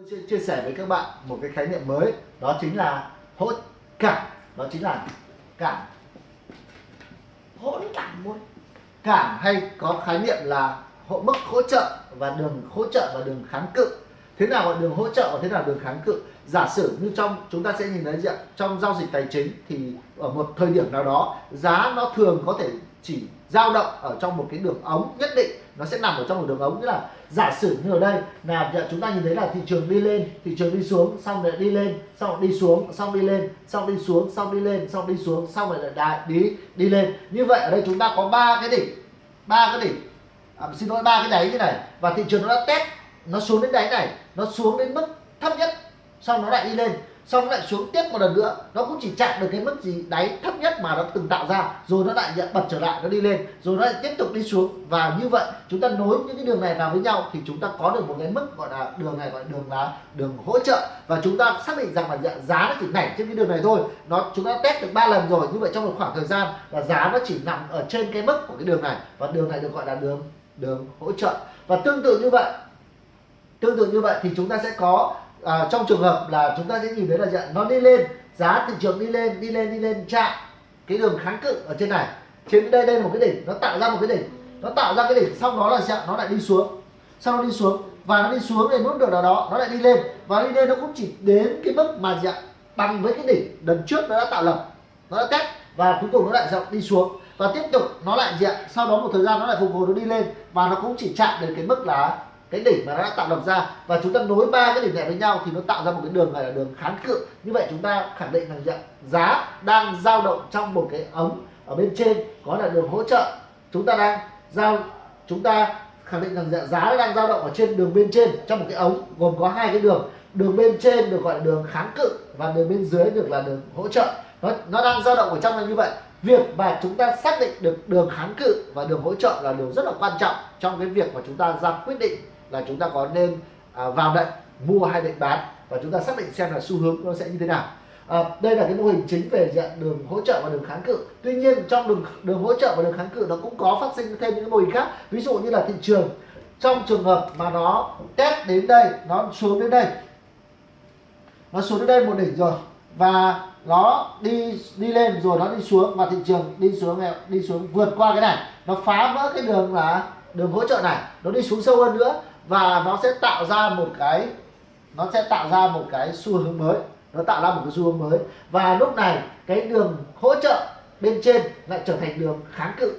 Tôi chia, chia sẻ với các bạn một cái khái niệm mới đó chính là hỗ cản đó chính là cản hỗn cảm luôn cản hay có khái niệm là hỗ mức hỗ trợ và đường hỗ trợ và đường kháng cự. Thế nào là đường hỗ trợ và thế nào là đường kháng cự? Giả sử như trong chúng ta sẽ nhìn thấy ạ? Trong giao dịch tài chính thì ở một thời điểm nào đó giá nó thường có thể chỉ dao động ở trong một cái đường ống nhất định nó sẽ nằm ở trong một đường ống. Nghĩa là giả sử như ở đây là chúng ta nhìn thấy là thị trường đi lên thị trường đi xuống xong rồi đi lên xong đi xuống xong đi lên xong đi xuống xong đi lên xong đi xuống xong rồi lại đi đi lên. Như vậy ở đây chúng ta có ba cái đỉnh ba cái đỉnh. À, xin lỗi ba cái đáy như này. Và thị trường nó đã test nó xuống đến đáy này nó xuống đến mức thấp nhất xong nó lại đi lên xong lại xuống tiếp một lần nữa, nó cũng chỉ chạm được cái mức gì đáy thấp nhất mà nó từng tạo ra, rồi nó lại bật trở lại, nó đi lên, rồi nó lại tiếp tục đi xuống. Và như vậy, chúng ta nối những cái đường này vào với nhau thì chúng ta có được một cái mức gọi là đường này gọi là đường là đường hỗ trợ. Và chúng ta xác định rằng là giá nó chỉ nảy trên cái đường này thôi. Nó, chúng ta test được ba lần rồi, như vậy trong một khoảng thời gian là giá nó chỉ nằm ở trên cái mức của cái đường này. Và đường này được gọi là đường đường hỗ trợ. Và tương tự như vậy, tương tự như vậy thì chúng ta sẽ có à, trong trường hợp là chúng ta sẽ nhìn thấy là gì? nó đi lên giá thị trường đi lên đi lên đi lên chạm cái đường kháng cự ở trên này. Trên đây đây là một cái đỉnh nó tạo ra một cái đỉnh. Nó tạo ra cái đỉnh xong đó là dạng nó lại đi xuống. Sau nó đi xuống và nó đi xuống đến mức độ nào đó nó lại đi lên. Và đi lên nó cũng chỉ đến cái mức mà gì ạ? Bằng với cái đỉnh lần trước nó đã tạo lập nó đã test và cuối cùng nó lại dạng đi xuống. Và tiếp tục nó lại gì ạ? Sau đó một thời gian nó lại phục hồi nó đi lên và nó cũng chỉ chạm đến cái mức là cái đỉnh mà nó đã tạo lập ra và chúng ta nối ba cái đỉnh này với nhau thì nó tạo ra một cái đường này là đường kháng cự. Như vậy chúng ta khẳng định rằng giá đang dao động trong một cái ống ở bên trên, có là đường hỗ trợ. Chúng ta đang giao, chúng ta khẳng định rằng giá đang dao động ở trên đường bên trên, trong một cái ống gồm có hai cái đường. Đường bên trên được gọi là đường kháng cự và đường bên dưới được là đường hỗ trợ. Nó nó đang dao động ở trong là như vậy. Việc mà chúng ta xác định được đường kháng cự và đường hỗ trợ là điều rất là quan trọng trong cái việc mà chúng ta ra quyết định là chúng ta có nên à, vào lệnh mua hay lệnh bán và chúng ta xác định xem là xu hướng nó sẽ như thế nào. À, đây là cái mô hình chính về dạng đường hỗ trợ và đường kháng cự. Tuy nhiên trong đường đường hỗ trợ và đường kháng cự nó cũng có phát sinh thêm những mô hình khác. Ví dụ như là thị trường. Trong trường hợp mà nó test đến đây nó xuống đến đây nó xuống đến đây một đỉnh rồi và nó đi đi lên rồi nó đi xuống và thị trường đi xuống đi xuống vượt qua cái này nó phá vỡ cái đường là đường hỗ trợ này nó đi xuống sâu hơn nữa và nó sẽ tạo ra một cái nó sẽ tạo ra một cái xu hướng mới. Nó tạo ra một cái xu hướng mới. Và lúc này cái đường hỗ trợ bên trên lại trở thành đường kháng cự.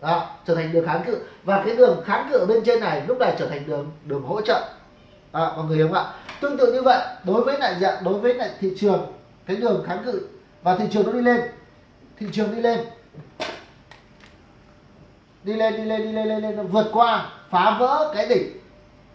Đó, trở thành đường kháng cự. Và cái đường kháng cự bên trên này lúc này trở thành đường đường hỗ trợ. À, mọi người hiểu không ạ? Tương tự như vậy đối với lại dạng đối với lại thị trường cái đường kháng cự. Và thị trường nó đi lên. Thị trường đi lên. Đi lên đi lên đi lên lên lên nó vượt qua phá vỡ cái đỉnh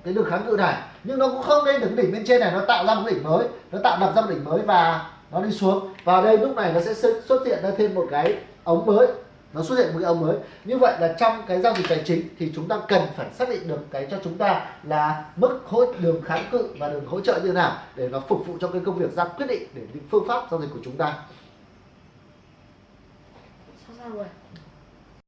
cái đường kháng cự này. Nhưng nó cũng không lên được đỉnh bên trên này, nó tạo ra một đỉnh mới, nó tạo lập ra một đỉnh mới và nó đi xuống. Và đây lúc này nó sẽ xuất hiện ra thêm một cái ống mới. Nó xuất hiện một cái ống mới. Như vậy là trong cái giao dịch tài chính thì chúng ta cần phải xác định được cái cho chúng ta là mức hỗ, đường kháng cự và đường hỗ trợ như thế nào để nó phục vụ cho cái công việc ra quyết định để phương pháp giao dịch của chúng ta.